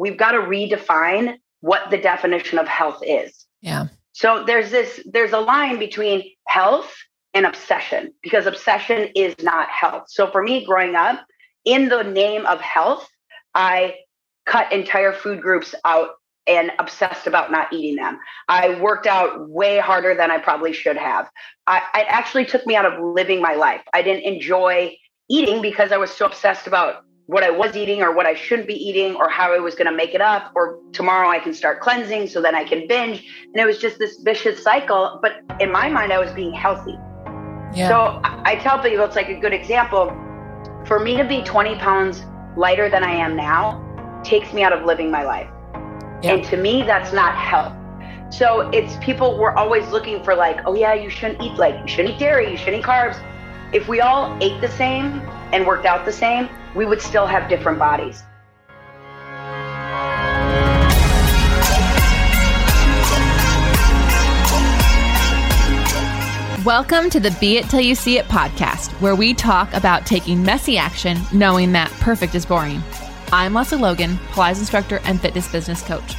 we've got to redefine what the definition of health is. Yeah. So there's this there's a line between health and obsession because obsession is not health. So for me growing up, in the name of health, I cut entire food groups out and obsessed about not eating them. I worked out way harder than I probably should have. I, it actually took me out of living my life. I didn't enjoy eating because I was so obsessed about what I was eating or what I shouldn't be eating or how I was going to make it up or tomorrow I can start cleansing so then I can binge. And it was just this vicious cycle. But in my mind, I was being healthy. Yeah. So I tell people it's like a good example. For me to be 20 pounds lighter than I am now takes me out of living my life. Yeah. And to me, that's not health. So it's people we're always looking for like, oh yeah, you shouldn't eat like you shouldn't eat dairy, you shouldn't eat carbs. If we all ate the same and worked out the same, we would still have different bodies. Welcome to the Be It Till You See It podcast, where we talk about taking messy action knowing that perfect is boring. I'm Lesley Logan, Pilates instructor and fitness business coach.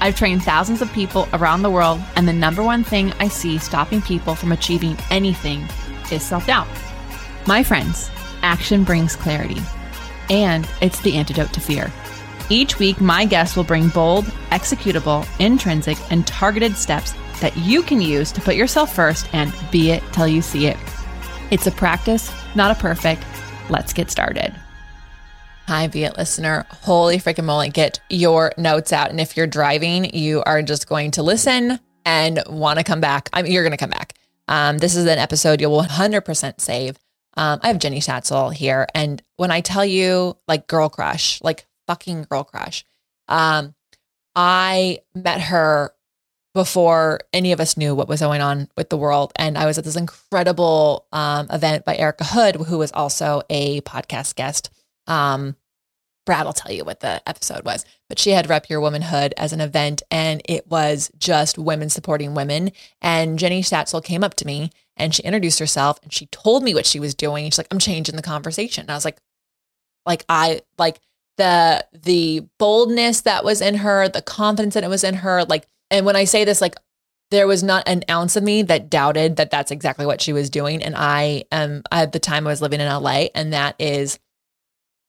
I've trained thousands of people around the world, and the number one thing I see stopping people from achieving anything is self doubt. My friends, action brings clarity, and it's the antidote to fear. Each week, my guests will bring bold, executable, intrinsic, and targeted steps that you can use to put yourself first and be it till you see it. It's a practice, not a perfect. Let's get started. Hi, Be It listener. Holy freaking moly, get your notes out. And if you're driving, you are just going to listen and want to come back. I mean, you're going to come back. Um, this is an episode you'll 100% save. Um, I have Jenny Schatzle here. And when I tell you like girl crush, like fucking girl crush, um, I met her before any of us knew what was going on with the world. And I was at this incredible um, event by Erica Hood, who was also a podcast guest. Um, Brad will tell you what the episode was, but she had Rep Your Womanhood as an event, and it was just women supporting women. And Jenny Schatzle came up to me and she introduced herself and she told me what she was doing. She's like, I'm changing the conversation. And I was like, like I like the the boldness that was in her, the confidence that it was in her. Like, and when I say this, like there was not an ounce of me that doubted that that's exactly what she was doing. And I am at the time I was living in LA, and that is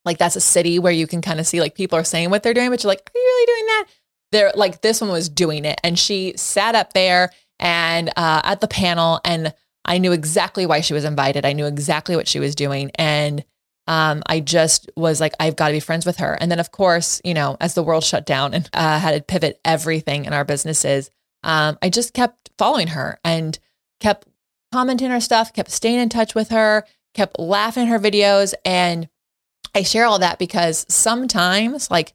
like that's a city where you can kind of see like people are saying what they're doing, but you're like, are you really doing that? They're like this one was doing it, and she sat up there and uh, at the panel and I knew exactly why she was invited. I knew exactly what she was doing. And um, I just was like, I've got to be friends with her. And then, of course, you know, as the world shut down and uh, had to pivot everything in our businesses, um, I just kept following her and kept commenting her stuff, kept staying in touch with her, kept laughing her videos. And I share all that because sometimes, like,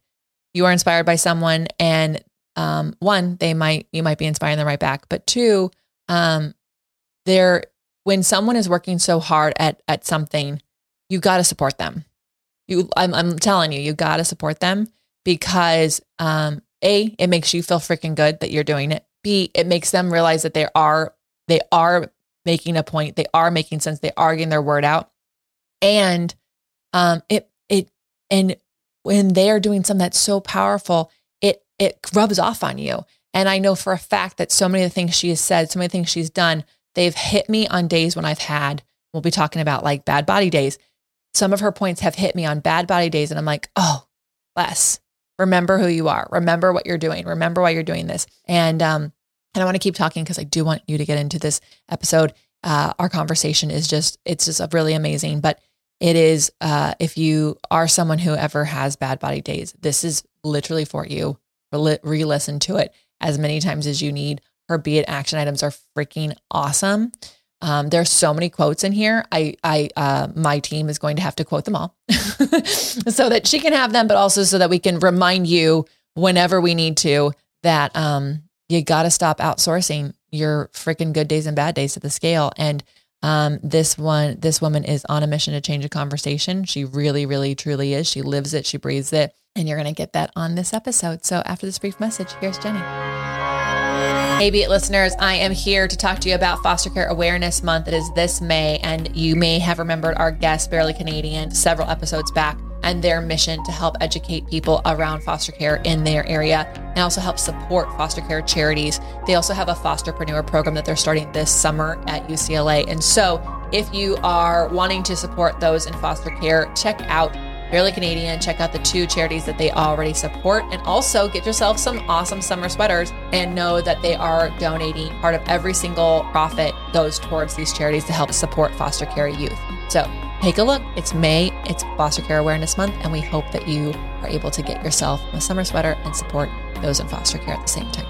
you are inspired by someone, and um, one, they might you might be inspiring them right back, but two, um, there when someone is working so hard at at something, you got to support them. You, I'm, I'm telling you, you got to support them because um, a it makes you feel freaking good that you're doing it. B it makes them realize that they are they are making a point, they are making sense, they are getting their word out, and um, it it and when they are doing something that's so powerful, it it rubs off on you. And I know for a fact that so many of the things she has said, so many things she's done, They've hit me on days when I've had, we'll be talking about like bad body days. Some of her points have hit me on bad body days. And I'm like, oh, Les, remember who you are. Remember what you're doing. Remember why you're doing this. And, um, and I want to keep talking because I do want you to get into this episode. Uh, our conversation is just, it's just really amazing. But it is, uh, if you are someone who ever has bad body days, this is literally for you. Re listen to it as many times as you need her be it action items are freaking awesome. Um, there's so many quotes in here. I, I, uh, my team is going to have to quote them all so that she can have them, but also so that we can remind you whenever we need to that, um, you got to stop outsourcing your freaking good days and bad days to the scale. And, um, this one, this woman is on a mission to change a conversation. She really, really, truly is. She lives it. She breathes it. And you're going to get that on this episode. So after this brief message, here's Jenny. Hey, Be It listeners, I am here to talk to you about Foster Care Awareness Month. It is this May, and you may have remembered our guest, Barely Canadian, several episodes back. and their mission to help educate people around foster care in their area and also help support foster care charities. They also have a fosterpreneur program that they're starting this summer at UCLA. And so, if you are wanting to support those in foster care, check out Fairly Canadian. Check out the two charities that they already support and also get yourself some awesome summer sweaters and know that they are donating part of every single profit goes towards these charities to help support foster care youth. So take a look. It's May, it's Foster Care Awareness Month, and we hope that you are able to get yourself a summer sweater and support those in foster care at the same time.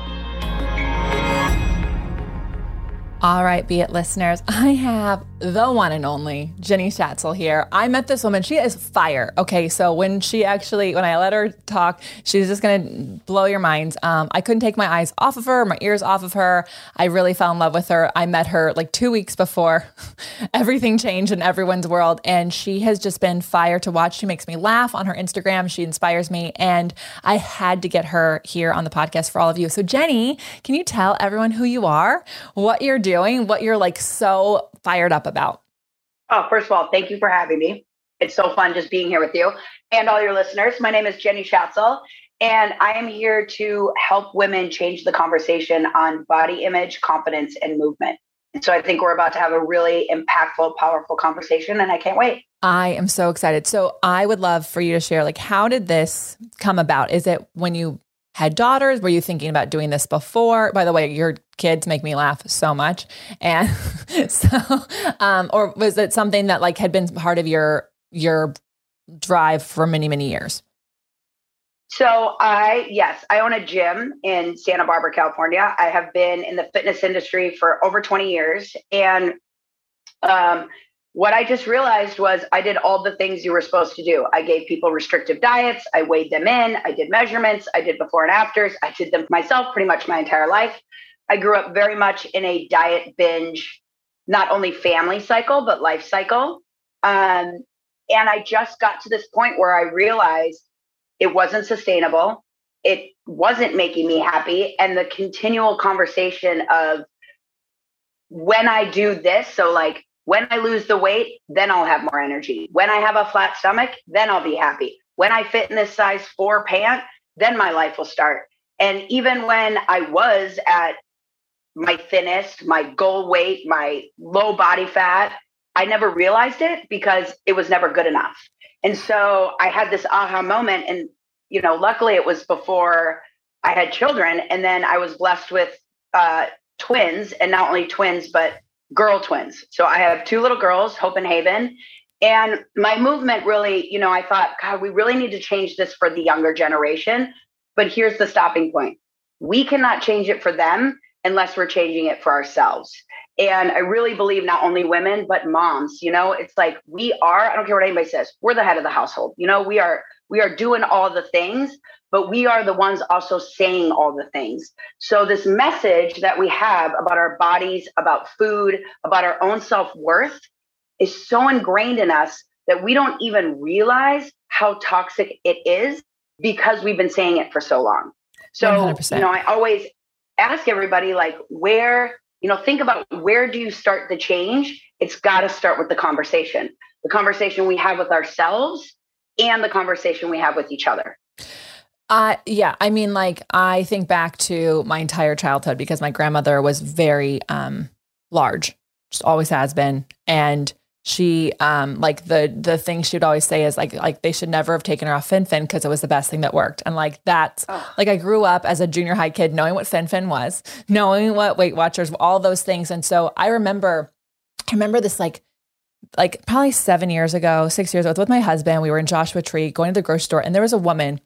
All right, be it listeners, I have the one and only Jenny Schatzle here. I met this woman. She is fire. Okay, so when she actually, when I let her talk, she's just gonna blow your minds. Um, I couldn't take my eyes off of her, my ears off of her. I really fell in love with her. I met her like two weeks before everything changed in everyone's world, and she has just been fire to watch. She makes me laugh on her Instagram. She inspires me, and I had to get her here on the podcast for all of you. So, Jenny, can you tell everyone who you are, what you're doing, what you're like so fired up about? Oh, first of all, thank you for having me. It's so fun just being here with you and all your listeners. My name is Jenny Schatzle, and I am here to help women change the conversation on body image, confidence, and movement. And so I think we're about to have a really impactful, powerful conversation, and I can't wait. I am so excited. So I would love for you to share like how did this come about? Is it when you had daughters? Were you thinking about doing this before? By the way, your kids make me laugh so much. And so, um, or was it something that like had been part of your, your drive for many, many years? So I, yes, I own a gym in Santa Barbara, California. I have been in the fitness industry for over 20 years. And um, what I just realized was I did all the things you were supposed to do. I gave people restrictive diets, I weighed them in, I did measurements, I did before and afters, I did them myself pretty much my entire life. I grew up very much in a diet binge, not only family cycle, but life cycle. Um, and I just got to this point where I realized it wasn't sustainable. It wasn't making me happy. And the continual conversation of when I do this, so like when I lose the weight, then I'll have more energy. When I have a flat stomach, then I'll be happy. When I fit in this size four pant, then my life will start. And even when I was at my thinnest, my goal weight, my low body fat, I never realized it because it was never good enough. And so I had this aha moment. And, you know, luckily it was before I had children. And then I was blessed with uh, twins, and not only twins, but girl twins. So I have two little girls, Hope and Haven. And my movement really, you know, I thought, God, we really need to change this for the younger generation. But here's the stopping point we cannot change it for them unless we're changing it for ourselves. And I really believe not only women, but moms, you know, it's like we are, I don't care what anybody says, we're the head of the household. You know, we are we are doing all the things, but we are the ones also saying all the things. So, this message that we have about our bodies, about food, about our own self worth is so ingrained in us that we don't even realize how toxic it is because we've been saying it for so long. So, 100%. you know, I always ask everybody, like, where, you know, think about where do you start the change? It's got to start with the conversation, the conversation we have with ourselves and the conversation we have with each other. Uh, yeah, I mean, like I think back to my entire childhood because my grandmother was very um, large, just always has been, and she um like the the thing she would always say is like like they should never have taken her off fen-phen because it was the best thing that worked and like that's oh. like i grew up as a junior high kid knowing what fen-phen was knowing what weight watchers all those things and so i remember i remember this like like probably seven years ago, six years ago, with my husband. We were in Joshua Tree going to the grocery store, and there was a woman,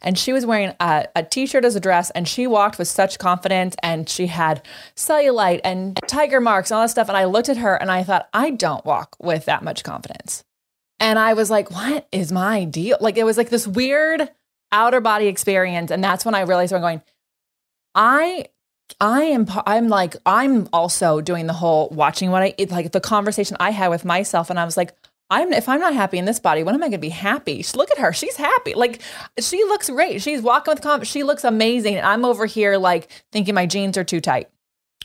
and she was wearing a, a t shirt as a dress, and she walked with such confidence, and she had cellulite and tiger marks and all that stuff. And I looked at her and I thought, I don't walk with that much confidence. And I was like, what is my deal? Like, it was like this weird outer body experience. And that's when I realized I'm going, I I am I'm like I'm also doing the whole watching what I like the conversation I had with myself and I was like I'm if I'm not happy in this body when am I going to be happy? Look at her she's happy. Like she looks great. She's walking with confidence she looks amazing. And I'm over here like thinking my jeans are too tight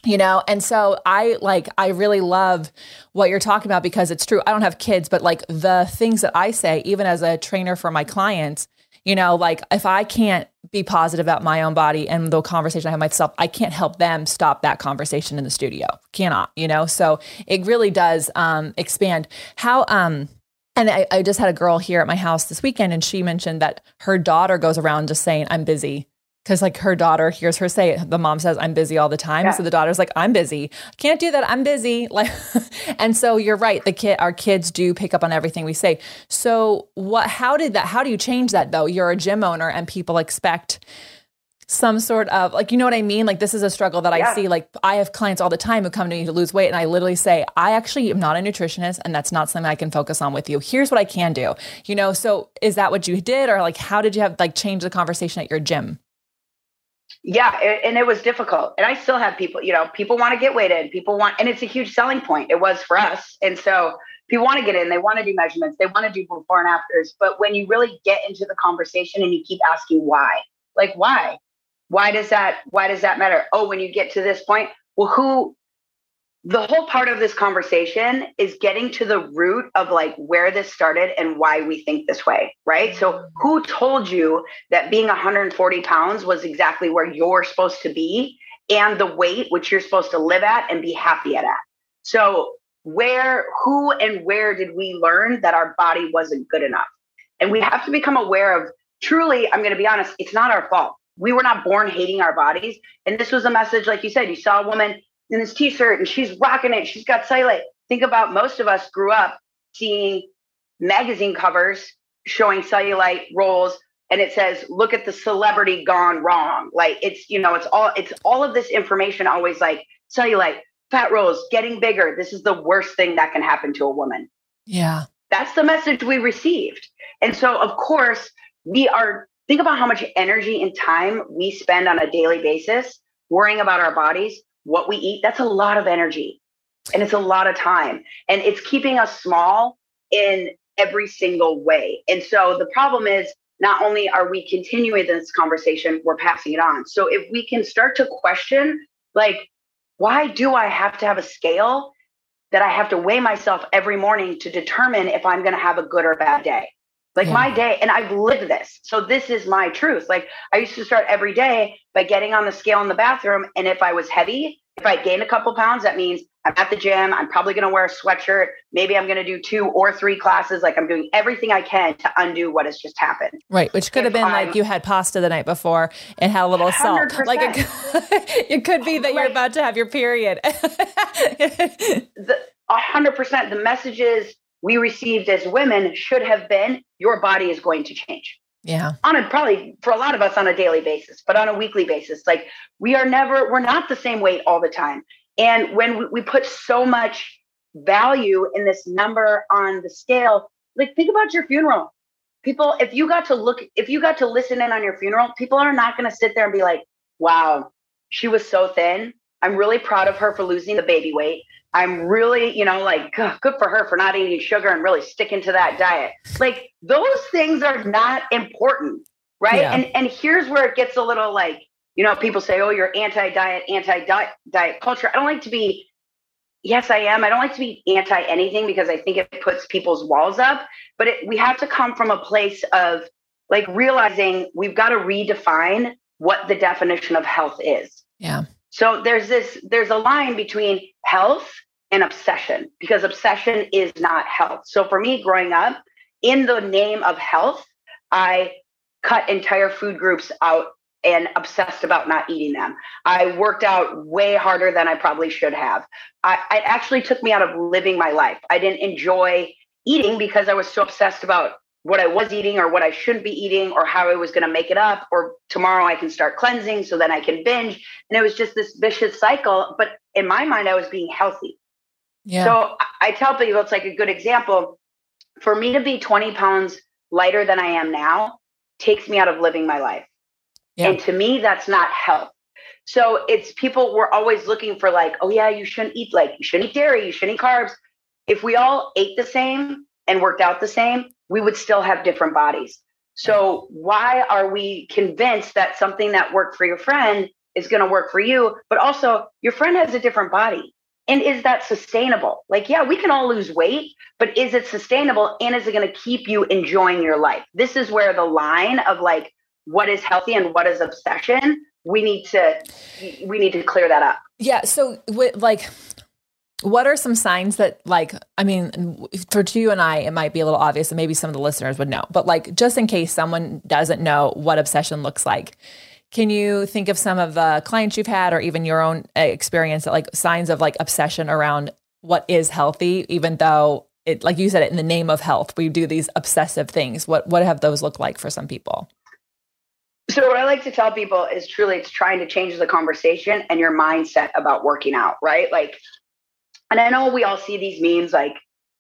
you know? And so i like i really love what you're talking about because it's true. I don't have kids but like the things that i say even as a trainer for my clients you know like if i can't be positive about my own body and the conversation i have myself i can't help them stop that conversation in the studio. Cannot you know? So it really does um expand. How um and I, I just had a girl here at my house this weekend and she mentioned that her daughter goes around just saying i'm busy because like her daughter hears her say the mom says i'm busy all the time. Yeah. so the daughter's like i'm busy. Can't do that. I'm busy. Like and so you're right. The kid our kids do pick up on everything we say. So what how did that how do you change that though? You're a gym owner and people expect some sort of like you know what I mean? Like this is a struggle that yeah. I see. Like I have clients all the time who come to me to lose weight and I literally say I actually am not a nutritionist and that's not something I can focus on with you. Here's what I can do. You know so is that what you did? Or like how did you have like change the conversation at your gym yeah and it was difficult and i still have people you know people want to get weighted people want and it's a huge selling point it was for us and so people want to get in they want to do measurements they want to do before and afters but when you really get into the conversation and you keep asking why like why? Why does that why does that matter? Oh when you get to this point well who the whole part of this conversation is getting to the root of like where this started and why we think this way, right? So, who told you that being 140 pounds was exactly where you're supposed to be and the weight which you're supposed to live at and be happy at? So, where, who, and where did we learn that our body wasn't good enough? And we have to become aware of truly, I'm going to be honest, it's not our fault. We were not born hating our bodies. And this was a message, like you said, you saw a woman in this t-shirt and she's rocking it. She's got cellulite. Think about most of us grew up seeing magazine covers showing cellulite rolls and it says look at the celebrity gone wrong. Like it's you know it's all it's all of this information always like cellulite fat rolls getting bigger. This is the worst thing that can happen to a woman. Yeah. That's the message we received. And so of course we are think about how much energy and time we spend on a daily basis worrying about our bodies what we eat, that's a lot of energy and it's a lot of time and it's keeping us small in every single way. And so the problem is not only are we continuing this conversation, we're passing it on. So if we can start to question, like, why do I have to have a scale that I have to weigh myself every morning to determine if I'm going to have a good or bad day? Like yeah. my day, and I've lived this. So this is my truth. Like I used to start every day by getting on the scale in the bathroom. And if I was heavy, if I gain a couple pounds, that means I'm at the gym. I'm probably going to wear a sweatshirt. Maybe I'm going to do two or three classes. Like I'm doing everything I can to undo what has just happened. Right. Which could if have been I'm, like you had pasta the night before and had a little 100%. salt. Like it, it could be that you're about to have your period. the, 100%. The messages we received as women should have been your body is going to change. Yeah. On a probably for a lot of us on a daily basis, but on a weekly basis. Like we are never, we're not the same weight all the time. And when we, we put so much value in this number on the scale, like think about your funeral. People, if you got to look, if you got to listen in on your funeral, people are not going to sit there and be like, wow, she was so thin. I'm really proud of her for losing the baby weight. I'm really, you know, like good for her for not eating sugar and really sticking to that diet. Like those things are not important, right? Yeah. And and here's where it gets a little like, you know, people say, "Oh, you're anti-diet, anti-diet diet culture." I don't like to be Yes, I am. I don't like to be anti anything because I think it puts people's walls up, but it, we have to come from a place of like realizing we've got to redefine what the definition of health is. Yeah. So there's this there's a line between health and obsession because obsession is not health. So for me growing up, in the name of health, I cut entire food groups out and obsessed about not eating them. I worked out way harder than I probably should have. I, it actually took me out of living my life. I didn't enjoy eating because I was so obsessed about what I was eating or what I shouldn't be eating or how I was going to make it up or tomorrow I can start cleansing so then I can binge. And it was just this vicious cycle. But in my mind, I was being healthy. Yeah. So I tell people it's like a good example. For me to be 20 pounds lighter than I am now takes me out of living my life. Yeah. And to me, that's not health. So it's people were always looking for like, oh yeah, you shouldn't eat like you shouldn't eat dairy, you shouldn't eat carbs. If we all ate the same and worked out the same, we would still have different bodies. So why are we convinced that something that worked for your friend is going to work for you, but also your friend has a different body. And is that sustainable? Like, yeah, we can all lose weight, but is it sustainable? And is it going to keep you enjoying your life? This is where the line of like what is healthy and what is obsession, we need to we need to clear that up. Yeah. So with like what are some signs that like i mean for you and i it might be a little obvious and maybe some of the listeners would know but like just in case someone doesn't know what obsession looks like can you think of some of the clients you've had or even your own uh, experience that like signs of like obsession around what is healthy even though it like you said it in the name of health we do these obsessive things what what have those looked like for some people so what I like to tell people is truly it's trying to change the conversation and your mindset about working out, right? Like and I know we all see these memes like,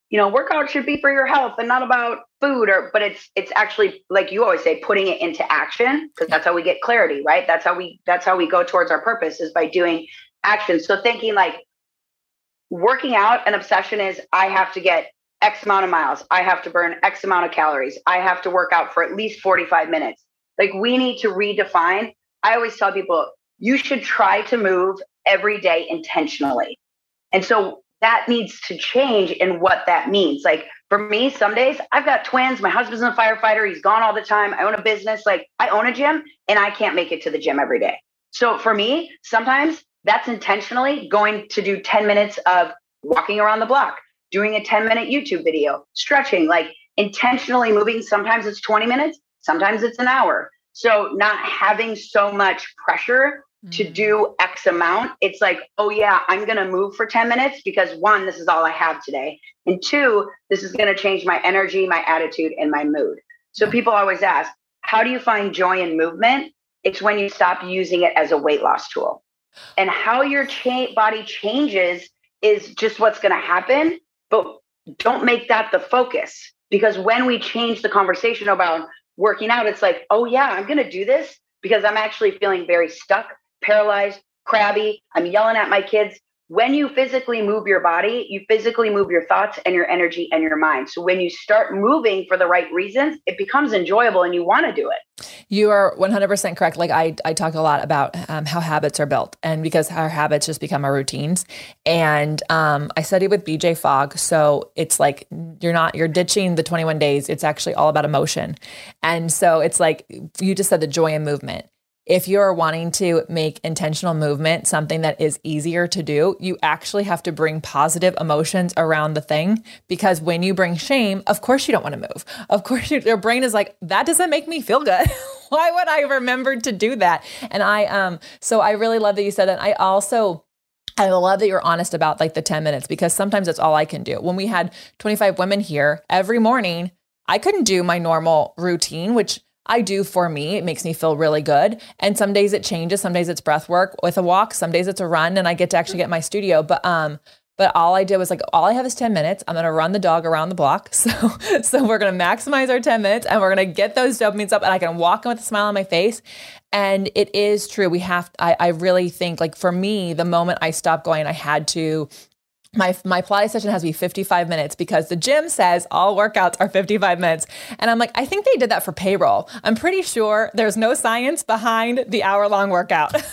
you know, workout should be for your health and not about food or but it's it's actually like you always say putting it into action because that's how we get clarity, right? That's how we that's how we go towards our purpose is by doing action. So thinking like working out an obsession is I have to get X amount of miles. I have to burn X amount of calories. I have to work out for at least 45 minutes. Like we need to redefine. I always tell people you should try to move every day intentionally. And so that needs to change in what that means. Like for me, some days I've got twins. My husband's a firefighter. He's gone all the time. I own a business. Like I own a gym and I can't make it to the gym every day. So for me, sometimes that's intentionally going to do 10 minutes of walking around the block, doing a 10 minute YouTube video, stretching, like intentionally moving. Sometimes it's 20 minutes, sometimes it's an hour. So not having so much pressure to mm. do X amount, it's like, oh yeah, I'm going to move for 10 minutes because one, this is all I have today. And two, this is going to change my energy, my attitude, and my mood. So people always ask, how do you find joy in movement? It's when you stop using it as a weight loss tool. And how your cha- body changes is just what's going to happen. But don't make that the focus because when we change the conversation about working out, it's like, oh yeah, I'm going to do this because I'm actually feeling very stuck paralyzed, crabby. I'm yelling at my kids. When you physically move your body, you physically move your thoughts and your energy and your mind. So when you start moving for the right reasons, it becomes enjoyable and you want to do it. You are 100% correct. Like I, I talk a lot about um, how habits are built and because our habits just become our routines. And um, I studied with BJ Fogg. So it's like, you're not, you're ditching the 21 days. It's actually all about emotion. And so it's like, you just said the joy and movement if you're wanting to make intentional movement something that is easier to do, you actually have to bring positive emotions around the thing because when you bring shame, of course you don't want to move. Of course your brain is like that doesn't make me feel good. Why would I remember to do that? And I um so I really love that you said that. I also I love that you're honest about like the 10 minutes because sometimes that's all I can do. When we had 25 women here every morning, I couldn't do my normal routine, which I do for me. It makes me feel really good. And some days it changes. Some days it's breath work with a walk. Some days it's a run and I get to actually get my studio. But um, but all I did was like, all I have is 10 minutes. I'm gonna run the dog around the block. So so we're gonna maximize our 10 minutes and we're gonna get those dopamines up and I can walk in with a smile on my face. And it is true. We have I, I really think like for me, the moment I stopped going, I had to my my Pilates session has to be 55 minutes because the gym says all workouts are 55 minutes. And I'm like, I think they did that for payroll. I'm pretty sure there's no science behind the hour long workout.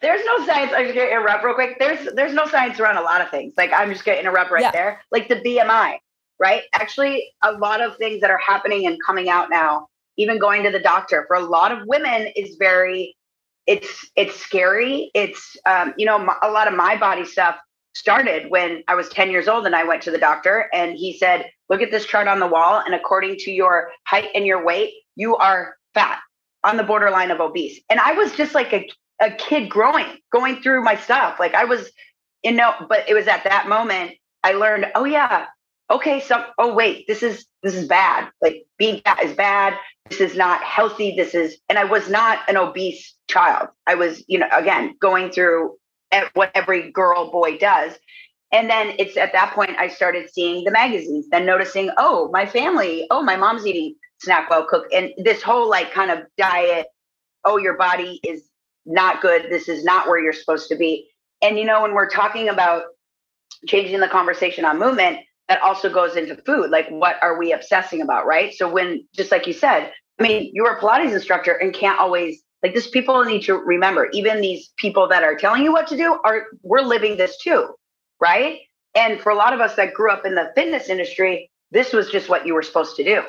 there's no science. I'm just gonna interrupt real quick. There's there's no science around a lot of things. Like I'm just gonna interrupt right yeah. there. Like the BMI, right? Actually, a lot of things that are happening and coming out now, even going to the doctor for a lot of women is very it's it's scary. It's um, you know a lot of my body stuff started when I was 10 years old and I went to the doctor and he said, "Look at this chart on the wall and according to your height and your weight, you are fat on the borderline of obese." And I was just like a a kid growing, going through my stuff. Like I was you know, but it was at that moment I learned, "Oh yeah, okay, so oh wait, this is this is bad. Like being fat is bad. This is not healthy. This is and I was not an obese child. I was, you know, again, going through what every girl boy does. And then it's at that point I started seeing the magazines, then noticing, oh, my family, oh, my mom's eating SnackWell cook. And this whole like kind of diet, oh, your body is not good. This is not where you're supposed to be. And you know, when we're talking about changing the conversation on movement, that also goes into food. Like, what are we obsessing about, right? So, when, just like you said, I mean, you're a Pilates instructor and can't always Like this people need to remember, even these people that are telling you what to do are we're living this too, right? And for a lot of us that grew up in the fitness industry, this was just what you were supposed to do.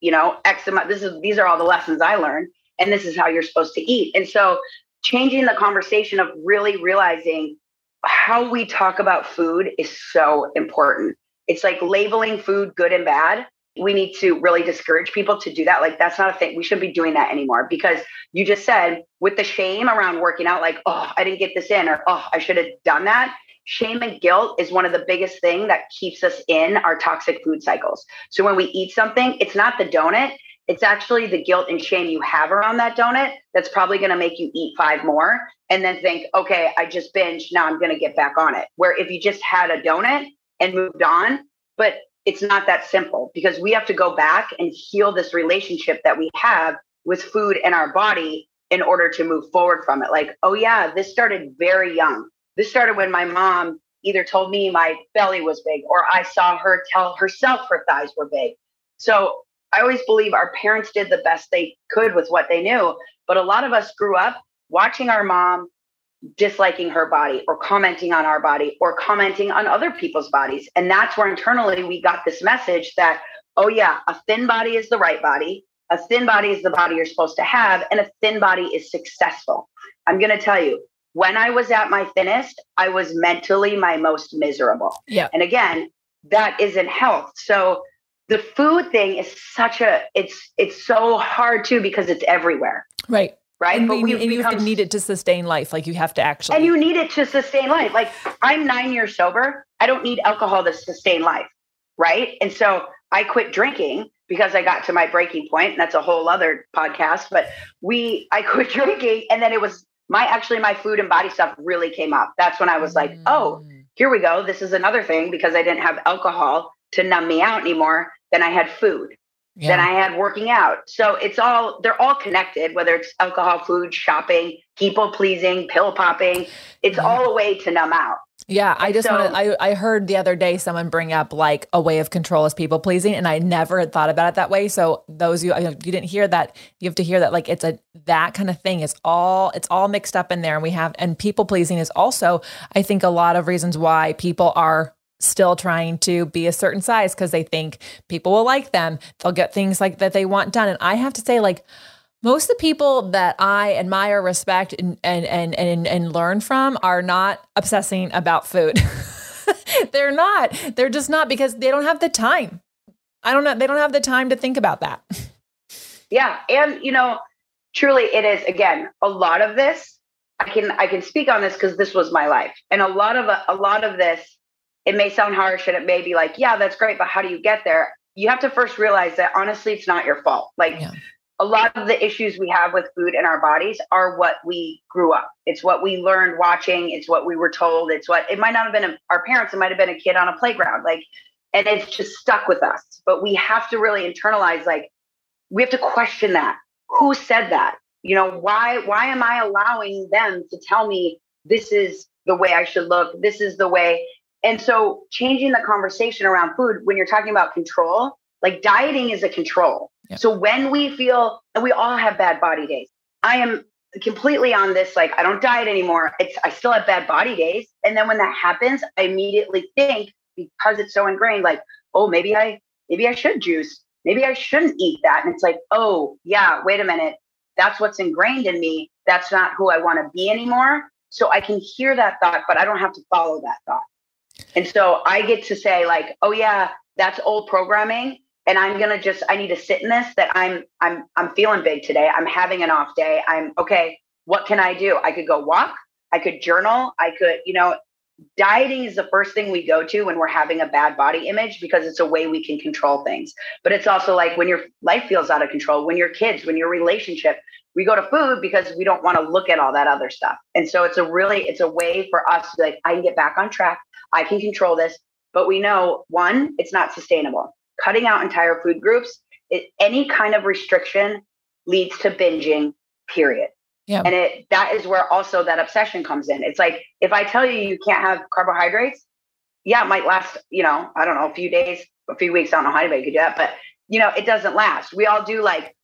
You know, X amount, this is these are all the lessons I learned, and this is how you're supposed to eat. And so changing the conversation of really realizing how we talk about food is so important. It's like labeling food good and bad. We need to really discourage people to do that. Like, that's not a thing. We shouldn't be doing that anymore because you just said with the shame around working out, like, oh, I didn't get this in, or oh, I should have done that. Shame and guilt is one of the biggest thing that keeps us in our toxic food cycles. So when we eat something, it's not the donut, it's actually the guilt and shame you have around that donut that's probably going to make you eat five more and then think, okay, I just binged. Now I'm going to get back on it. Where if you just had a donut and moved on, but it's not that simple because we have to go back and heal this relationship that we have with food and our body in order to move forward from it. Like, oh, yeah, this started very young. This started when my mom either told me my belly was big or I saw her tell herself her thighs were big. So I always believe our parents did the best they could with what they knew. But a lot of us grew up watching our mom disliking her body or commenting on our body or commenting on other people's bodies. And that's where internally we got this message that, oh, yeah, a thin body is the right body. A thin body is the body you're supposed to have. And a thin body is successful. I'm going to tell you, when I was at my thinnest, I was mentally my most miserable. Yeah. And again, that isn't health. So the food thing is such a it's it's so hard too because it's everywhere right right? And, we, and you have to need it to sustain life. Like you have to actually and you need it to sustain life. Like i'm nine years sober. I don't need alcohol to sustain life right? And so i quit drinking because i got to my breaking point and that's a whole other podcast but we i quit drinking and then it was my actually my food and body stuff really came up. That's when i was like oh mm. here we go. This is another thing because i didn't have alcohol to numb me out anymore, then I had food. Yeah. Then I had working out. So it's all, they're all connected, whether it's alcohol, food, shopping, people pleasing, pill popping. It's yeah. all a way to numb out. Yeah, I just so, wanted, I, I heard the other day someone bring up like a way of control is people pleasing, and I never had thought about it that way. So those you you didn't hear that, you have to hear that like it's a that kind of thing is all it's all mixed up in there, and we have and people pleasing is also I think a lot of reasons why people are still trying to be a certain size because they think people will like them. They'll get things like that they want done. And I have to say, like, most of the people that I admire, respect, and and and and, and learn from are not obsessing about food. They're not. They're just not because they don't have the time. I don't know. They don't have the time to think about that. Yeah, and you know, truly, it is again a lot of this. I can I can speak on this because this was my life, and a lot of a, a lot of this it may sound harsh and it may be like, yeah, that's great, but how do you get there? You have to first realize that honestly, it's not your fault. Like yeah. a lot of the issues we have with food in our bodies are what we grew up. It's what we learned watching. It's what we were told. It's what it might not have been a, our parents. It might have been a kid on a playground. Like, and it's just stuck with us. But we have to really internalize. Like, we have to question that. Who said that? You know, why? Why am I allowing them to tell me this is the way I should look? This is the way. And so changing the conversation around food when you're talking about control, like dieting is a control. Yeah. So when we feel, and we all have bad body days. I am completely on this, like I don't diet anymore. It's I still have bad body days. And then when that happens, I immediately think because it's so ingrained, like, oh, maybe I maybe I should juice. Maybe I shouldn't eat that. And it's like, oh yeah, wait a minute. That's what's ingrained in me. That's not who I want to be anymore. So I can hear that thought, but I don't have to follow that thought. And so I get to say like, oh yeah, that's old programming and I'm going to just I need to sit in this that I'm I'm I'm feeling big today. I'm having an off day. I'm okay, what can I do? I could go walk, I could journal, I could, you know, dieting is the first thing we go to when we're having a bad body image because it's a way we can control things. But it's also like when your life feels out of control, when your kids, when your relationship, we go to food because we don't want to look at all that other stuff. And so it's a really it's a way for us to be like I can get back on track. I can control this. But we know one, it's not sustainable. Cutting out entire food groups, it, any kind of restriction leads to binging, period. Yeah. And it that is where also that obsession comes in. It's like if I tell you you can't have carbohydrates, yeah, it might last, you know, I don't know, a few days, a few weeks. I don't know how anybody could do that, but you know, it doesn't last. We all do like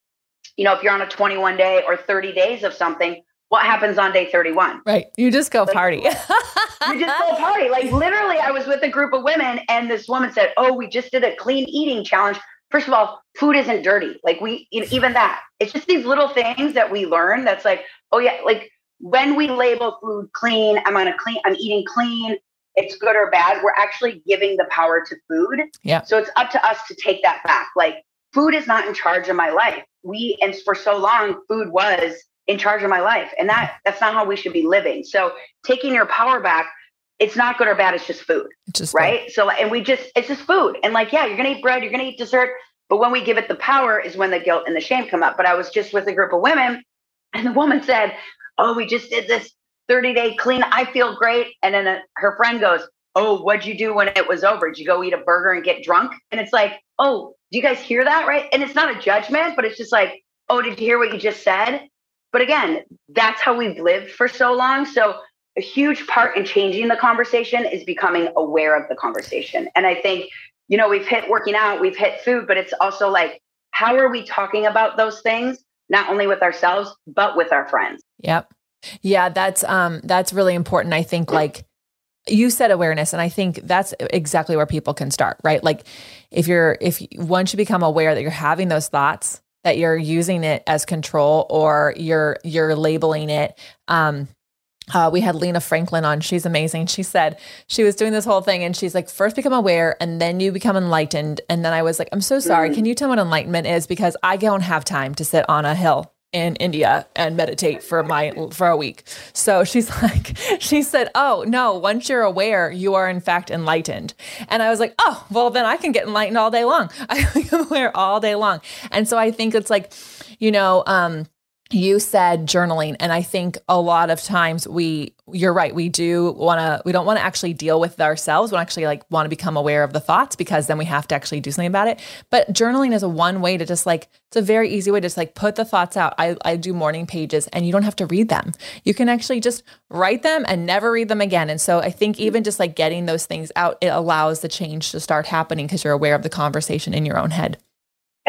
you know, if you're on a 21 day or 30 days of something, what happens on day 31? Right. You just go like, party. you just go party. Like literally, I was with a group of women and this woman said, Oh, we just did a clean eating challenge. First of all, food isn't dirty. Like we, even that, it's just these little things that we learn that's like, oh yeah, like when we label food clean, I'm gonna clean, I'm eating clean, it's good or bad, we're actually giving the power to food. Yeah. So it's up to us to take that back. Like food is not in charge of my life. We and for so long, food was in charge of my life. And that that's not how we should be living. So taking your power back, it's not good or bad, it's just food. It's just right. Food. So and we just it's just food. And like, yeah, you're gonna eat bread, you're gonna eat dessert. But when we give it the power is when the guilt and the shame come up. But I was just with a group of women and the woman said, Oh, we just did this 30 day clean. I feel great. And then a, uh, her friend goes, Oh, what'd you do when it was over? Did you go eat a burger and get drunk? And it's like, Oh, do you guys hear that? Right. And it's not a judgment, but it's just like, Oh, did you hear what you just said? But again, that's how we've lived for so long. So a huge part in changing the conversation is becoming aware of the conversation. And I think, you know, we've hit working out, we've hit food, but it's also like, how are we talking about those things, not only with ourselves, but with our friends? Yep. Yeah, that's um that's really important. I think like you said awareness and I think that's exactly where people can start, right? Like if you're if once you become aware that you're having those thoughts, that you're using it as control or you're you're labeling it um uh, we had Lena Franklin on. She's amazing. She said she was doing this whole thing and she's like, first become aware and then you become enlightened. And then I was like, I'm so sorry. Mm. Can you tell me what enlightenment is? Because I don't have time to sit on a hill in India and meditate for my for a week. So she's like she said, "Oh, no, once you're aware, you are in fact enlightened." And I was like, "Oh, well then I can get enlightened all day long. I am aware all day long." And so I think it's like, you know, um you said journaling and i think a lot of times we you're right we do want to we don't want to actually deal with ourselves. We actually like want to become aware of the thoughts because then we have to actually do something about it. But journaling is a one way to just like it's a very easy way to just like put the thoughts out. I, I do morning pages and you don't have to read them. You can actually just write them and never read them again. And so i think even just like getting those things out it allows the change to start happening because you're aware of the conversation in your own head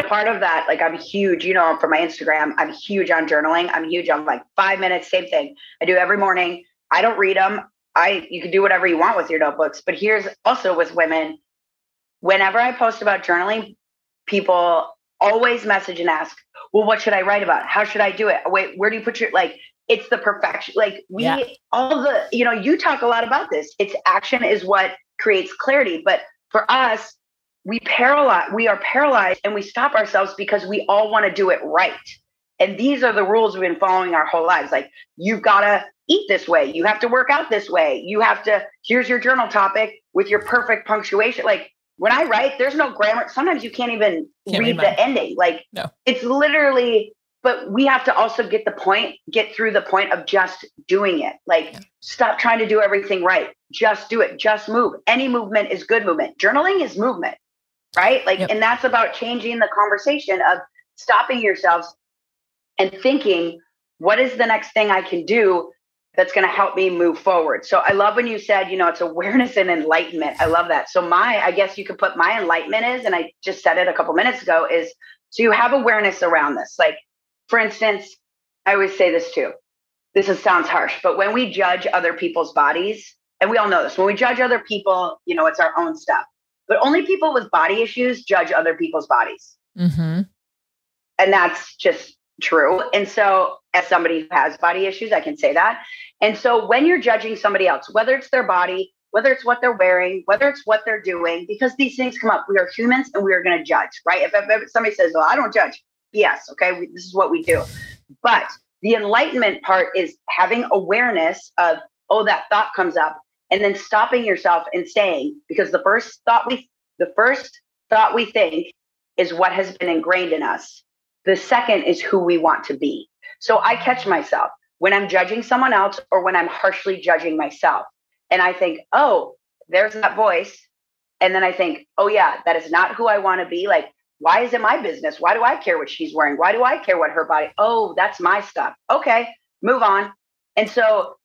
part of that, like I'm huge, you know, for my Instagram, I'm huge on journaling. I'm huge on like five minutes, same thing. I do every morning. I don't read them. I you can do whatever you want with your notebooks. But here's also with women, whenever I post about journaling, people always message and ask, well, what should I write about? How should I do it? Wait, where do you put your like it's the perfection. Like we yeah. all the, you know, you talk a lot about this. It's action is what creates clarity. But for us, we paralyze we are paralyzed and we stop ourselves because we all want to do it right and these are the rules we've been following our whole lives like you've got to eat this way you have to work out this way you have to here's your journal topic with your perfect punctuation like when i write there's no grammar sometimes you can't even can't read the ending like no. it's literally but we have to also get the point get through the point of just doing it like yeah. stop trying to do everything right just do it just move any movement is good movement journaling is movement right? Like, yep. and that's about changing the conversation of stopping yourselves and thinking, what is the next thing I can do that's going to help me move forward? So I love when you said, you know, it's awareness and enlightenment. I love that. So my, I guess you could put my enlightenment is, and I just said it a couple minutes ago, is so you have awareness around this. Like, for instance, I always say this too. This is, sounds harsh, but when we judge other people's bodies, and we all know this, when we judge other people, you know, it's our own stuff. But only people with body issues judge other people's bodies. Mm-hmm. And that's just true. And so, as somebody who has body issues, I can say that. And so, when you're judging somebody else, whether it's their body, whether it's what they're wearing, whether it's what they're doing, because these things come up, we are humans and we are going to judge, right? If, if, somebody says, Well, I don't judge, yes, okay, we, this is what we do. But the enlightenment part is having awareness of, oh, that thought comes up and then stopping yourself and saying because the first thought we the first thought we think is what has been ingrained in us. The second is who we want to be. So i catch myself when i'm judging someone else or when i'm harshly judging myself. And i think oh there's that voice. And then i think oh yeah that is not who i want to be. Like why is it my business? Why do i care what she's wearing? Why do i care what her body oh that's my stuff. Okay move on. And so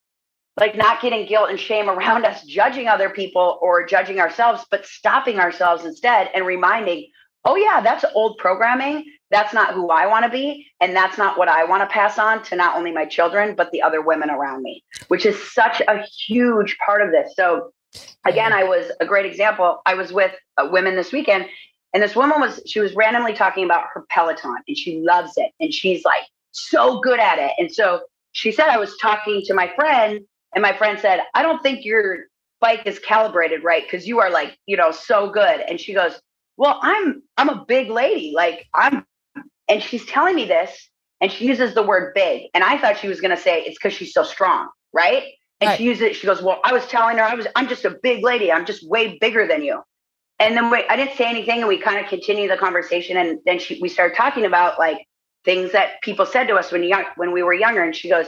like not getting guilt and shame around us judging other people or judging ourselves, but stopping ourselves instead and reminding, oh, yeah, that's old programming. that's not who I want to be. And that's not what I want to pass on to not only my children, but the other women around me, which is such a huge part of this. So, again, I was a great example. I was with uh, women this weekend, and this woman was, she was randomly talking about her Peloton and she loves it. And she's like so good at it. And so she said, I was talking to my friend, and my friend said, I don't think your bike is calibrated right because you are like, you know, so good. And she goes, Well, I'm I'm a big lady. Like I'm and she's telling me this, and she uses the word big. And I thought she was going to say it's because she's so strong, right? And right. she uses it. She goes, "Well, I was telling her I was. I'm just a big lady. I'm just way bigger than you." And then we, I didn't say anything, and we kind of continued the conversation. And then she, we started talking about like things that people said to us when young, when we were younger. And she goes,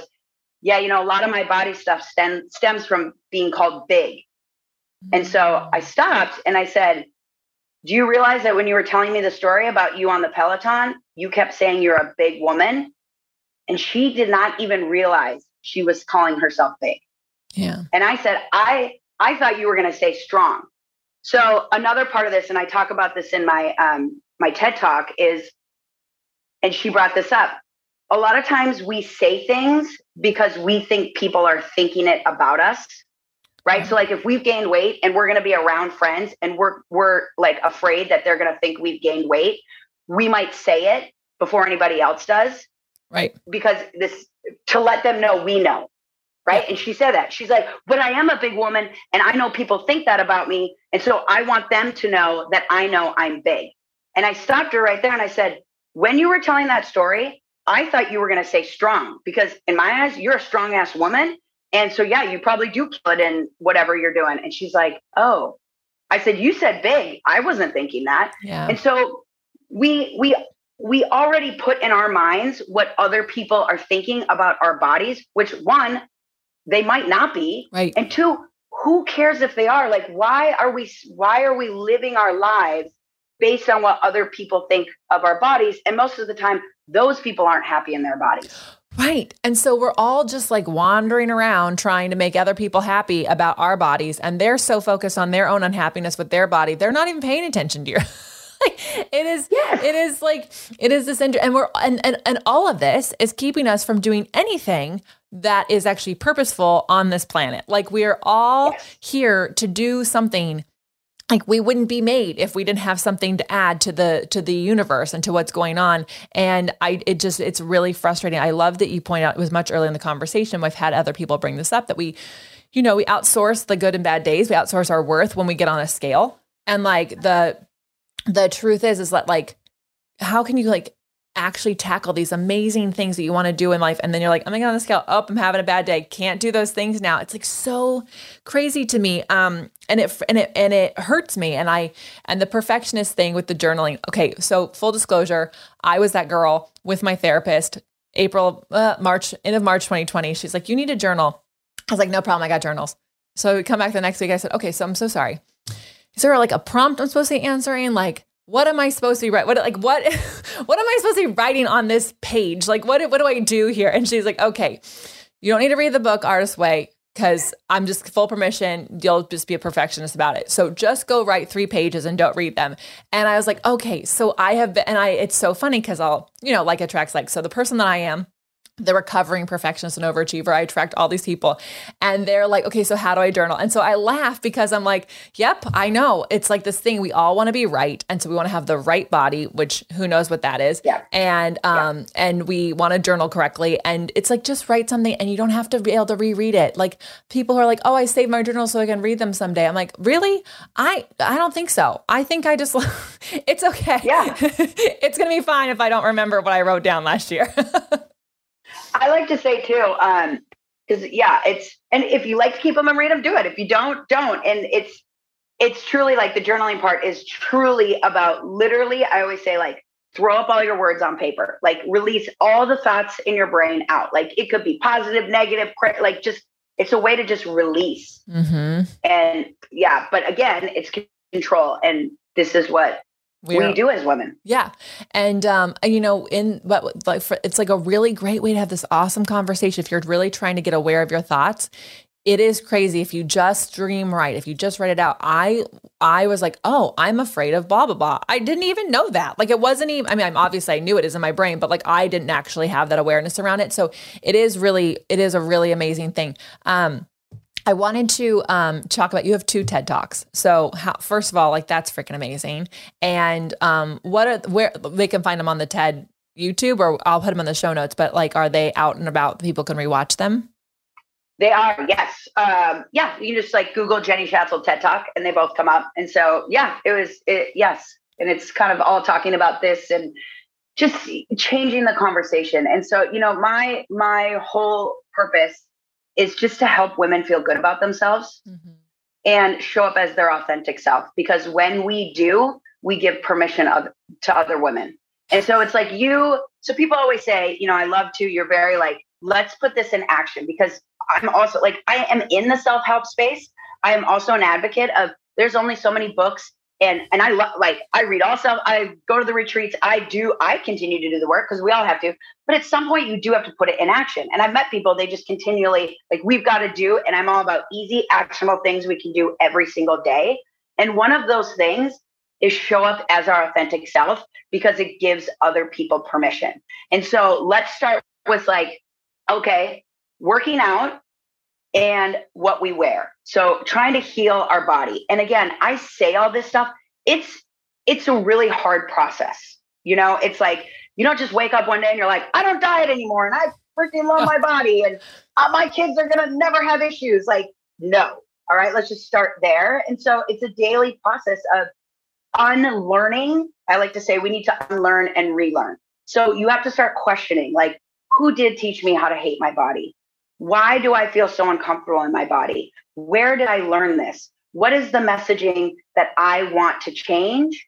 "Yeah, you know, a lot of my body stuff stem, stems from being called big." And so I stopped and I said, do you realize that when you were telling me the story about you on the Peloton, you kept saying you're a big woman? And she did not even realize she was calling herself big. Yeah. And I said, I I thought you were going to say strong. So another part of this, and I talk about this in my um, my TED talk, is, and she brought this up. A lot of times we say things because we think people are thinking it about us right? So like if we've gained weight and we're going to be around friends and we're we're like afraid that they're going to think we've gained weight, we might say it before anybody else does. Right. Because this to let them know we know. Right. Yeah. And she said that. She's like, but I am a big woman and I know people think that about me. And so I want them to know that I know I'm big. And I stopped her right there and I said, when you were telling that story, I thought you were going to say strong because in my eyes, you're a strong ass woman and so, yeah, you probably do kill it in whatever you're doing. And she's like, oh, I said, you said big. I wasn't thinking that. Yeah. And so we, we, we already put in our minds what other people are thinking about our bodies, which one, they might not be. Right. And two, who cares if they are? Like, why are we, why are we living our lives based on what other people think of our bodies? And most of the time, those people aren't happy in their bodies. Right. And so we're all just like wandering around trying to make other people happy about our bodies. And they're so focused on their own unhappiness with their body, they're not even paying attention to your. it is yes. it is like it is this and we're and, and and all of this is keeping us from doing anything that is actually purposeful on this planet like we are all yes. here to do something like we wouldn't be made if we didn't have something to add to the to the universe and to what's going on. And i it just it's really frustrating. I love that you point out it was much earlier in the conversation we've had other people bring this up that we you know we outsource the good and bad days we outsource our worth when we get on a scale. And like the the truth is is that like how can you like actually tackle these amazing things that you want to do in life and then you're like oh my god on the scale oh i'm having a bad day can't do those things now. It's like so crazy to me um and it and it and it hurts me and i and the perfectionist thing with the journaling okay so full disclosure i was that girl with my therapist april uh, march end of march 2020 she's like you need a journal. I was like no problem i got journals. So we come back the next week i said okay so i'm so sorry. Is there like a prompt i'm supposed to be answering? Like what am I supposed to be writing? What like what what am I supposed to be writing on this page? Like what what do I do here? And she's like, okay, you don't need to read the book Artist Way because I'm just full permission. You'll just be a perfectionist about it. So just go write three pages and don't read them. And I was like, okay, so I have been, and I it's so funny because I'll you know like attracts like so the person that I am the recovering perfectionist and overachiever. I attract all these people and they're like, okay, so how do I journal? And so I laugh because I'm like, yep, I know. It's like this thing we all want to be right. And so we want to have the right body, which who knows what that is. Yeah. And um, yeah. and we want to journal correctly. And it's like just write something and you don't have to be able to reread it. Like people who are like, oh, I saved my journal so I can read them someday. I'm like, really? I I don't think so. I think I just it's okay. Yeah. it's gonna be fine if I don't remember what I wrote down last year. I like to say too, um, because yeah, it's and if you like to keep them and read them, do it. If you don't, don't. And it's it's truly like the journaling part is truly about literally. I always say like throw up all your words on paper, like release all the thoughts in your brain out. Like it could be positive, negative, like just it's a way to just release. Mm-hmm. And yeah, but again, it's control, and this is what we, we do as women. Yeah. And, um, you know, in, but like, for, it's like a really great way to have this awesome conversation. If you're really trying to get aware of your thoughts, it is crazy if you just dream right, if you just write it out. I I was like, oh, I'm afraid of blah blah blah. I didn't even know that. Like it wasn't even. I mean, I'm obviously I knew it is in my brain, but like I didn't actually have that awareness around it. So it is really it is a really amazing thing. Um, I wanted to um, talk about you have two TED talks. So how, first of all, like that's freaking amazing. And um, what are where they can find them on the TED YouTube or I'll put them in the show notes. But like, are they out and about? People can rewatch them. They are, yes. Um, yeah, you just like Google Jenny Schatzle TED Talk and they both come up. And so, yeah, it was, it, yes. And it's kind of all talking about this and just changing the conversation. And so, you know, my, my whole purpose is just to help women feel good about themselves mm-hmm. and show up as their authentic self. Because when we do, we give permission of, to other women. And so it's like you, so people always say, you know, I love to, you're very like, let's put this in action because I'm also like I am in the self help space. I am also an advocate of there's only so many books and and I love like I read all stuff. I go to the retreats. I do. I continue to do the work because we all have to. But at some point, you do have to put it in action. And I've met people they just continually like we've got to do. And I'm all about easy, actionable things we can do every single day. And one of those things is show up as our authentic self because it gives other people permission. And so let's start with like, okay, working out and what we wear. So trying to heal our body. And again, I say all this stuff, it's it's a really hard process. You know, it's like you don't just wake up one day and you're like, I don't diet anymore and I freaking love my body and uh, my kids are going to never have issues. Like, no. All right, let's just start there. And so it's a daily process of unlearning. I like to say we need to unlearn and relearn. So you have to start questioning like, who did teach me how to hate my body? Why do I feel so uncomfortable in my body? Where did I learn this? What is the messaging that I want to change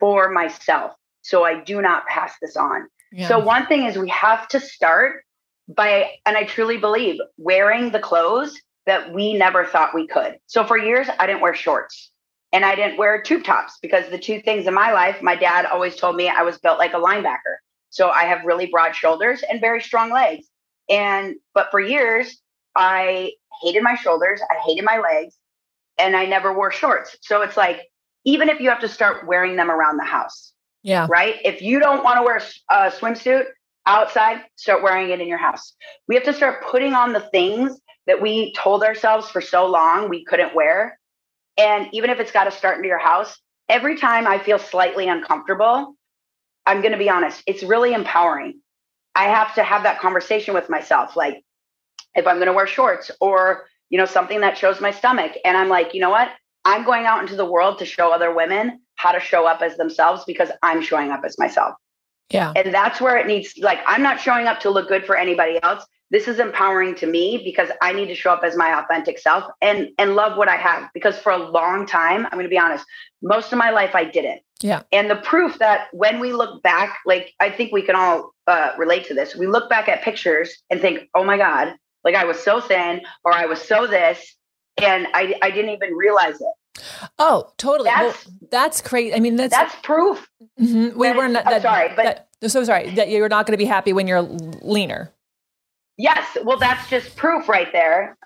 for myself so I do not pass this on? Yeah. So, one thing is we have to start by, and I truly believe, wearing the clothes that we never thought we could. So, for years, I didn't wear shorts and I didn't wear tube tops because the two things in my life, my dad always told me I was built like a linebacker. So, I have really broad shoulders and very strong legs. And, but for years, I hated my shoulders, I hated my legs, and I never wore shorts. So it's like, even if you have to start wearing them around the house. Yeah. Right. If you don't want to wear a uh, swimsuit outside, start wearing it in your house. We have to start putting on the things that we told ourselves for so long we couldn't wear. And even if it's got to start into your house, every time I feel slightly uncomfortable, I'm going to be honest, it's really empowering I have to have that conversation with myself. Like, if I'm going to wear shorts or, you know, something that shows my stomach. And I'm like, you know what? I'm going out into the world to show other women how to show up as themselves because I'm showing up as myself. Yeah. And that's where it needs, like, I'm not showing up to look good for anybody else. This is empowering to me because I need to show up as my authentic self and and love what I have. Because for a long time, I'm going to be honest, most of my life I didn't. Yeah. And the proof that when we look back, like I think we can all uh, relate to this. We look back at pictures and think, oh my God, like I was so thin or I was so this. And I, I didn't even realize it. Oh, totally. That's, well, that's crazy. I mean, that's that's proof. Mm-hmm. We were not. That, sorry, but that, so sorry that you're not going to be happy when you're leaner. Yes, well, that's just proof right there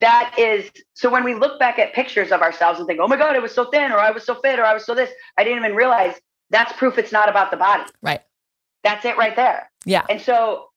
that is so when we look back at pictures of ourselves and think, oh my God, I was so thin, or I was so fit, or I was so this, I didn't even realize that's proof it's not about the body. Right. That's it right there. Yeah. And so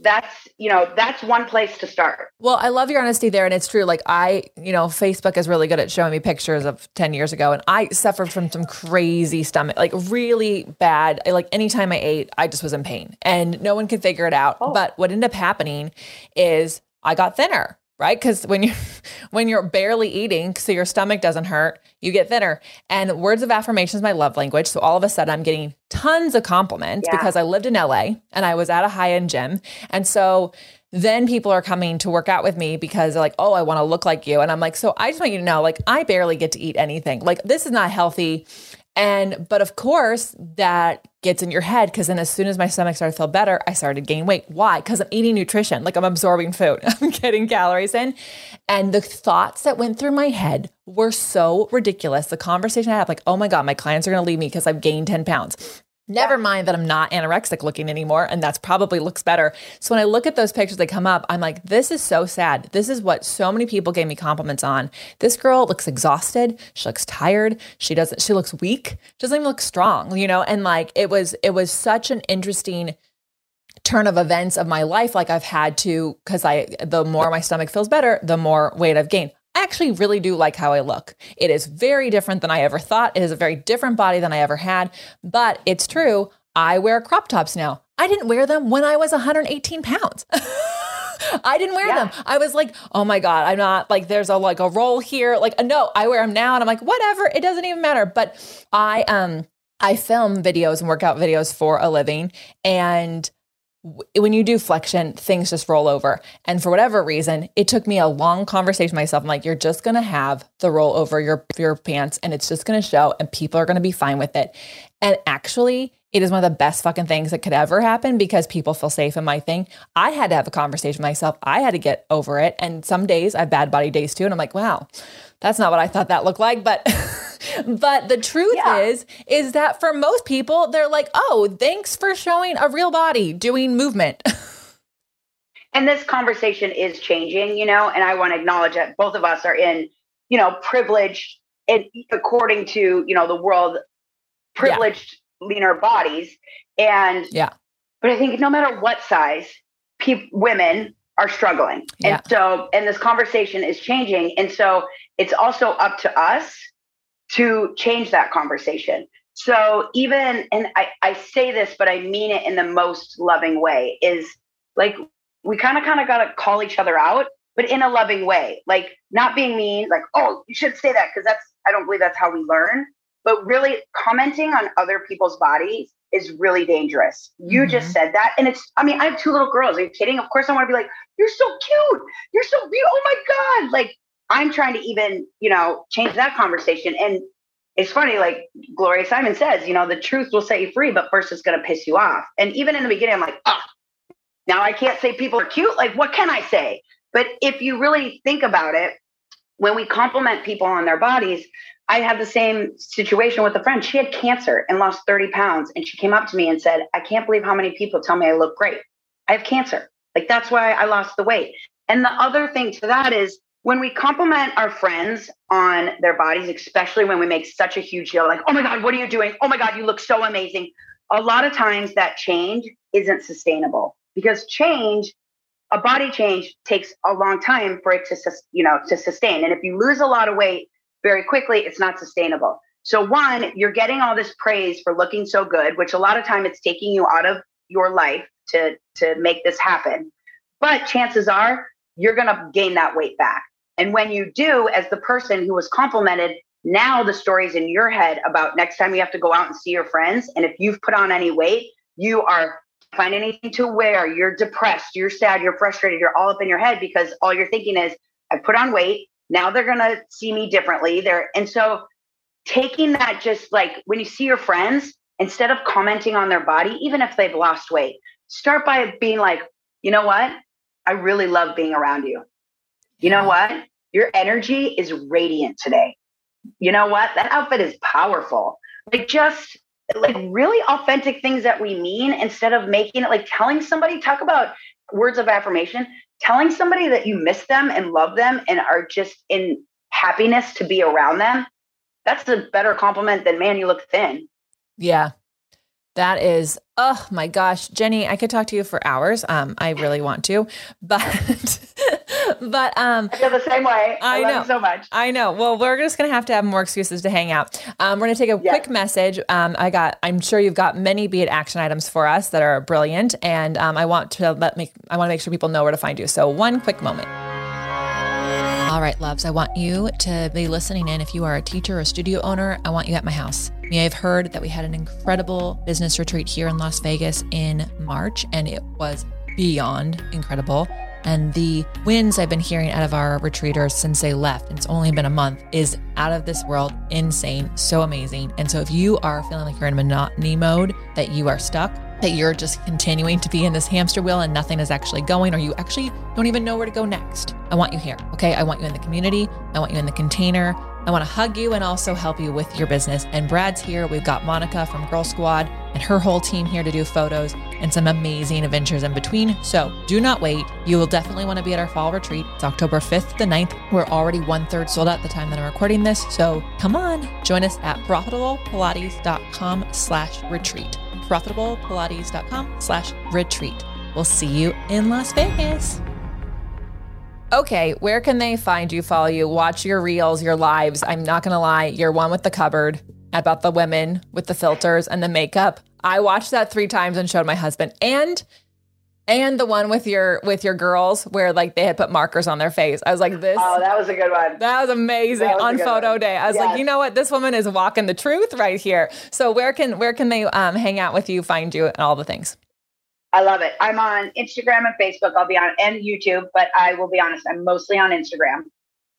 that's you know that's one place to start. Well i love your honesty there and it's true. Like i you know facebook is really good at showing me pictures of 10 years ago and i suffered from some crazy stomach like really bad. Like anytime i ate i just was in pain and no one could figure it out. Oh. but what ended up happening is i got thinner right? Because when you when you're barely eating, so your stomach doesn't hurt, you get thinner. And words of affirmation is my love language. So all of a sudden, I'm getting tons of compliments yeah. because I lived in LA and I was at a high end gym, and so then people are coming to work out with me because they're like, oh, I want to look like you. And I'm like, so I just want you to know, like, I barely get to eat anything. Like, this is not healthy. And, but of course, that gets in your head because then as soon as my stomach started to feel better, I started to gain weight. Why? Because I'm eating nutrition, like I'm absorbing food, I'm getting calories in. And the thoughts that went through my head were so ridiculous. The conversation I had, like, oh my God, my clients are going to leave me because I've gained 10 pounds. Never yeah. mind that I'm not anorexic looking anymore, and that's probably looks better. So when I look at those pictures that come up, I'm like, this is so sad. This is what so many people gave me compliments on. This girl looks exhausted. She looks tired. She doesn't. She looks weak. She doesn't even look strong. You know, and like it was, it was such an interesting turn of events of my life. Like I've had to, because I, the more my stomach feels better, the more weight I've gained. I actually really do like how I look. It is very different than I ever thought. It is a very different body than I ever had. But it's true. I wear crop tops now. I didn't wear them when I was 118 pounds. I didn't wear yeah. them. I was like, oh my God, I'm not like, there's a like a roll here. Like, no, I wear them now. And I'm like, whatever, it doesn't even matter. But I, um, I film videos and workout videos for a living. And when you do flexion, things just roll over. And for whatever reason, it took me a long conversation with myself. I'm like, you're just gonna have the roll over your your pants, and it's just gonna show, and people are gonna be fine with it. And actually, it is one of the best fucking things that could ever happen because people feel safe in my thing. I had to have a conversation with myself. I had to get over it. And some days I have bad body days too. And I'm like, wow, that's not what I thought that looked like. But but the truth yeah. is, is that for most people, they're like, oh, thanks for showing a real body doing movement. and this conversation is changing, you know, and I want to acknowledge that both of us are in, you know, privileged and according to, you know, the world privileged yeah. Leaner bodies. And yeah, but I think no matter what size, people, women are struggling. Yeah. And so, and this conversation is changing. And so it's also up to us to change that conversation. So even, and I, I say this, but I mean it in the most loving way is like, we kind of, kind of got to call each other out, but in a loving way, like not being mean, like, oh, you should say that. Cause that's, I don't believe that's how we learn, but really commenting on other people's bodies is really dangerous. You mm-hmm. just said that. And it's, I mean, I have two little girls. Are you kidding? Of course I want to be like, you're so cute. You're so beautiful. Oh my God. Like I'm trying to even, you know, change that conversation. And it's funny, like Gloria Steinem says, you know, the truth will set you free, but first it's going to piss you off. And even in the beginning, I'm like, oh, now I can't say people are cute. Like, what can I say? But if you really think about it, when we compliment people on their bodies, I had the same situation with a friend. She had cancer and lost 30 pounds. And she came up to me and said, I can't believe how many people tell me I look great. I have cancer. Like, that's why I lost the weight. And the other thing to that is when we compliment our friends on their bodies, especially when we make such a huge deal, like, oh my God, what are you doing? Oh my God, you look so amazing. A lot of times that change isn't sustainable because change, a body change takes a long time for it to, you know, to sustain. And if you lose a lot of weight very quickly, it's not sustainable. So one, you're getting all this praise for looking so good, which a lot of time it's taking you out of your life to, to make this happen. But chances are you're going to gain that weight back. And when you do, as the person who was complimented, now the story's in your head about next time you have to go out and see your friends. And if you've put on any weight, you are find anything to wear, you're depressed, you're sad, you're frustrated, you're all up in your head because all you're thinking is, I put on weight. Now they're gonna see me differently. There and so taking that just like when you see your friends, instead of commenting on their body, even if they've lost weight, start by being like, you know what? I really love being around you. You know what? Your energy is radiant today. You know what? That outfit is powerful. Like just like really authentic things that we mean instead of making it like telling somebody, talk about words of affirmation, telling somebody that you miss them and love them and are just in happiness to be around them. That's a better compliment than man, you look thin. Yeah. That is, oh my gosh, Jenny, I could talk to you for hours. Um, I really want to, but but um, I feel the same way. I, I know so much. I know. Well, we're just gonna have to have more excuses to hang out. Um, we're gonna take a yes. quick message. Um, I got. I'm sure you've got many be it action items for us that are brilliant, and um, I want to let me. I want to make sure people know where to find you. So one quick moment. All right, loves, I want you to be listening in. If you are a teacher or a studio owner, I want you at my house. You I've heard that we had an incredible business retreat here in Las Vegas in March, and it was beyond incredible. And the wins I've been hearing out of our retreaters since they left, it's only been a month, is out of this world, insane, so amazing. And so if you are feeling like you're in monotony mode, that you are stuck, that you're just continuing to be in this hamster wheel and nothing is actually going, or you actually don't even know where to go next, I want you here. Okay. I want you in the community. I want you in the container. I want to hug you and also help you with your business. And Brad's here. We've got Monica from Girl Squad and her whole team here to do photos and some amazing adventures in between. So do not wait. You will definitely want to be at our fall retreat. It's October 5th to 9th. We're already one third sold out the time that I'm recording this. So come on, join us at profitablepilates.com slash retreat. profitablepilates.com slash retreat. We'll see you in Las Vegas. Okay, where can they find you, follow you, watch your reels, your lives? I'm not gonna lie, you're one with the cupboard about the women with the filters and the makeup. I watched that three times and showed my husband. And and the one with your with your girls where like they had put markers on their face. I was like, this Oh, that was a good one. That was amazing That was on photo one. day. I was like, you know what? This woman is walking the truth right here. So where can where can they um, hang out with you, find you, and all the things? I love it. I'm on Instagram and Facebook. I'll be on and YouTube, but I will be honest, I'm mostly on Instagram.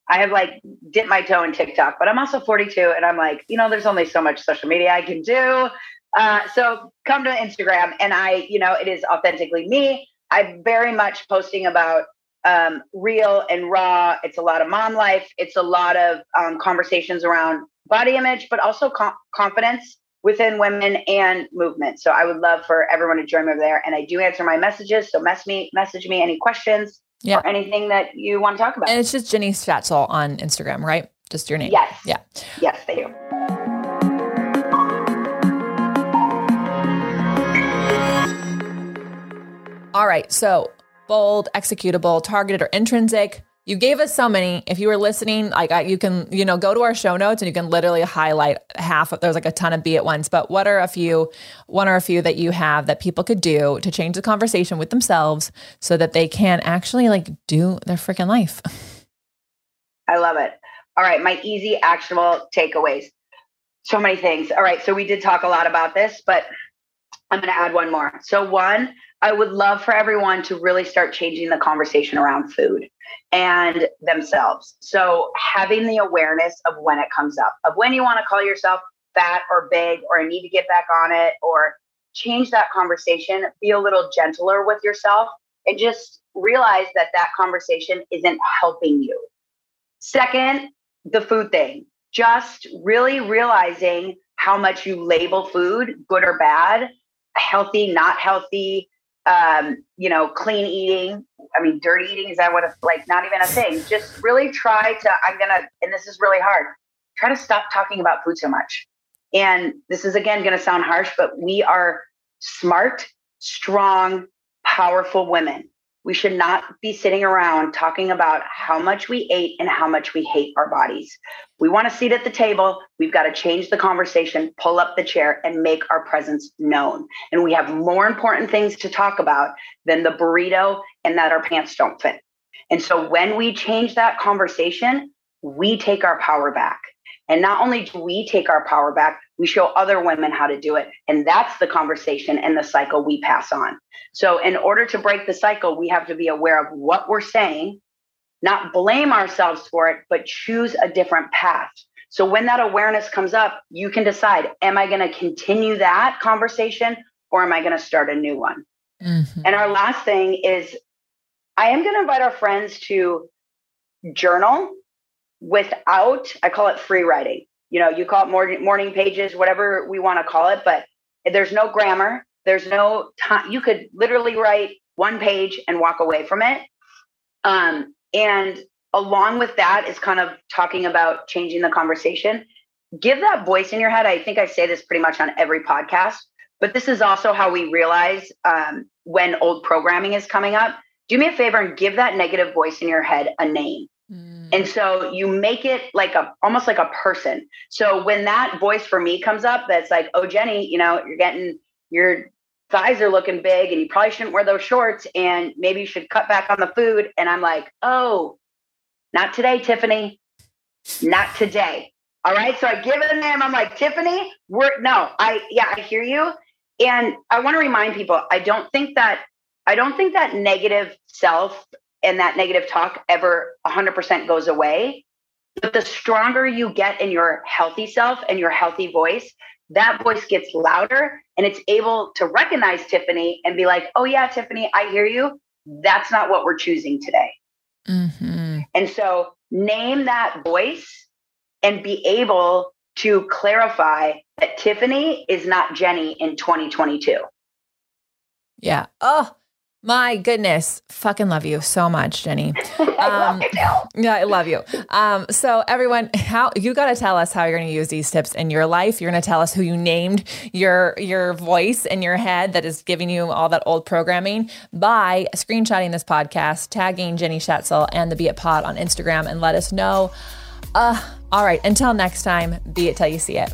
I have like dipped my toe in TikTok, but I'm also 42 and I'm like, you know, there's only so much social media I can do. Uh, so come to Instagram and I, you know, it is authentically me. I'm very much posting about um, real and raw. It's a lot of mom life. It's a lot of um, conversations around body image, but also com- confidence within women and movement. So I would love for everyone to join me over there. And I do answer my messages. So mess me, message me any questions Yeah. or anything that you want to talk about. And it's just Jenny Schatzle on Instagram, right? Just your name. yes. Yeah. Yes, they do. All right. So bold, executable, targeted, or intrinsic. You gave us so many. If you were listening, like you can, you know, go to our show notes and you can literally highlight half of. There's like a ton of be at once, but what are a few, one or a few that you have that people could do to change the conversation with themselves so that they can actually like do their freaking life? I love it. All right, my easy actionable takeaways. So many things. All right, so we did talk a lot about this, but I'm going to add one more. So one, I would love for everyone to really start changing the conversation around food and themselves. So having the awareness of when it comes up, of when you want to call yourself fat or big or I need to get back on it or change that conversation, be a little gentler with yourself and just realize that that conversation isn't helping you. Second, the food thing. Just really realizing how much you label food, good or bad, healthy, not healthy, um, you know, clean eating. I mean, dirty eating is that what it's like? Not even a thing. Just really try to. I'm gonna, and this is really hard. Try to stop talking about food so much. And this is again going to sound harsh, but we are smart, strong, powerful women. We should not be sitting around talking about how much we ate and how much we hate our bodies. We want a seat at the table. We've got to change the conversation, pull up the chair, and make our presence known. And we have more important things to talk about than the burrito and that our pants don't fit. And so when we change that conversation, we take our power back. And not only do we take our power back, we show other women how to do it. And that's the conversation and the cycle we pass on. So, in order to break the cycle, we have to be aware of what we're saying, not blame ourselves for it, but choose a different path. So, when that awareness comes up, you can decide Am I going to continue that conversation or am I going to start a new one? Mm-hmm. And our last thing is I am going to invite our friends to journal without, I call it free writing. You know, you call it morning, morning pages, whatever we want to call it, but there's no grammar. There's no time. You could literally write one page and walk away from it. Um, and along with that is kind of talking about changing the conversation. Give that voice in your head. I think I say this pretty much on every podcast, but this is also how we realize um, when old programming is coming up. Do me a favor and give that negative voice in your head a name. Mm. And so you make it like a almost like a person. So when that voice for me comes up, that's like, oh, Jenny, you know, you're getting your thighs are looking big and you probably shouldn't wear those shorts and maybe you should cut back on the food. And I'm like, oh, not today, Tiffany. Not today. All right. So I give it a name. I'm like, Tiffany, we're no, I yeah, I hear you. And I want to remind people, I don't think that I don't think that negative self and that negative talk ever 100% goes away. But the stronger you get in your healthy self and your healthy voice, that voice gets louder and it's able to recognize Tiffany and be like, oh, yeah, Tiffany, I hear you. That's not what we're choosing today. Mm-hmm. And so name that voice and be able to clarify that Tiffany is not Jenny in 2022. Yeah. Oh, my goodness, fucking love you so much, Jenny. Um, I yeah, I love you. Um, so everyone, how you got to tell us how you're going to use these tips in your life. You're going to tell us who you named your your voice in your head that is giving you all that old programming by screenshotting this podcast, tagging Jenny Schatzle and the Be It Pod on Instagram, and let us know. Uh, all right. Until next time, be it till you see it.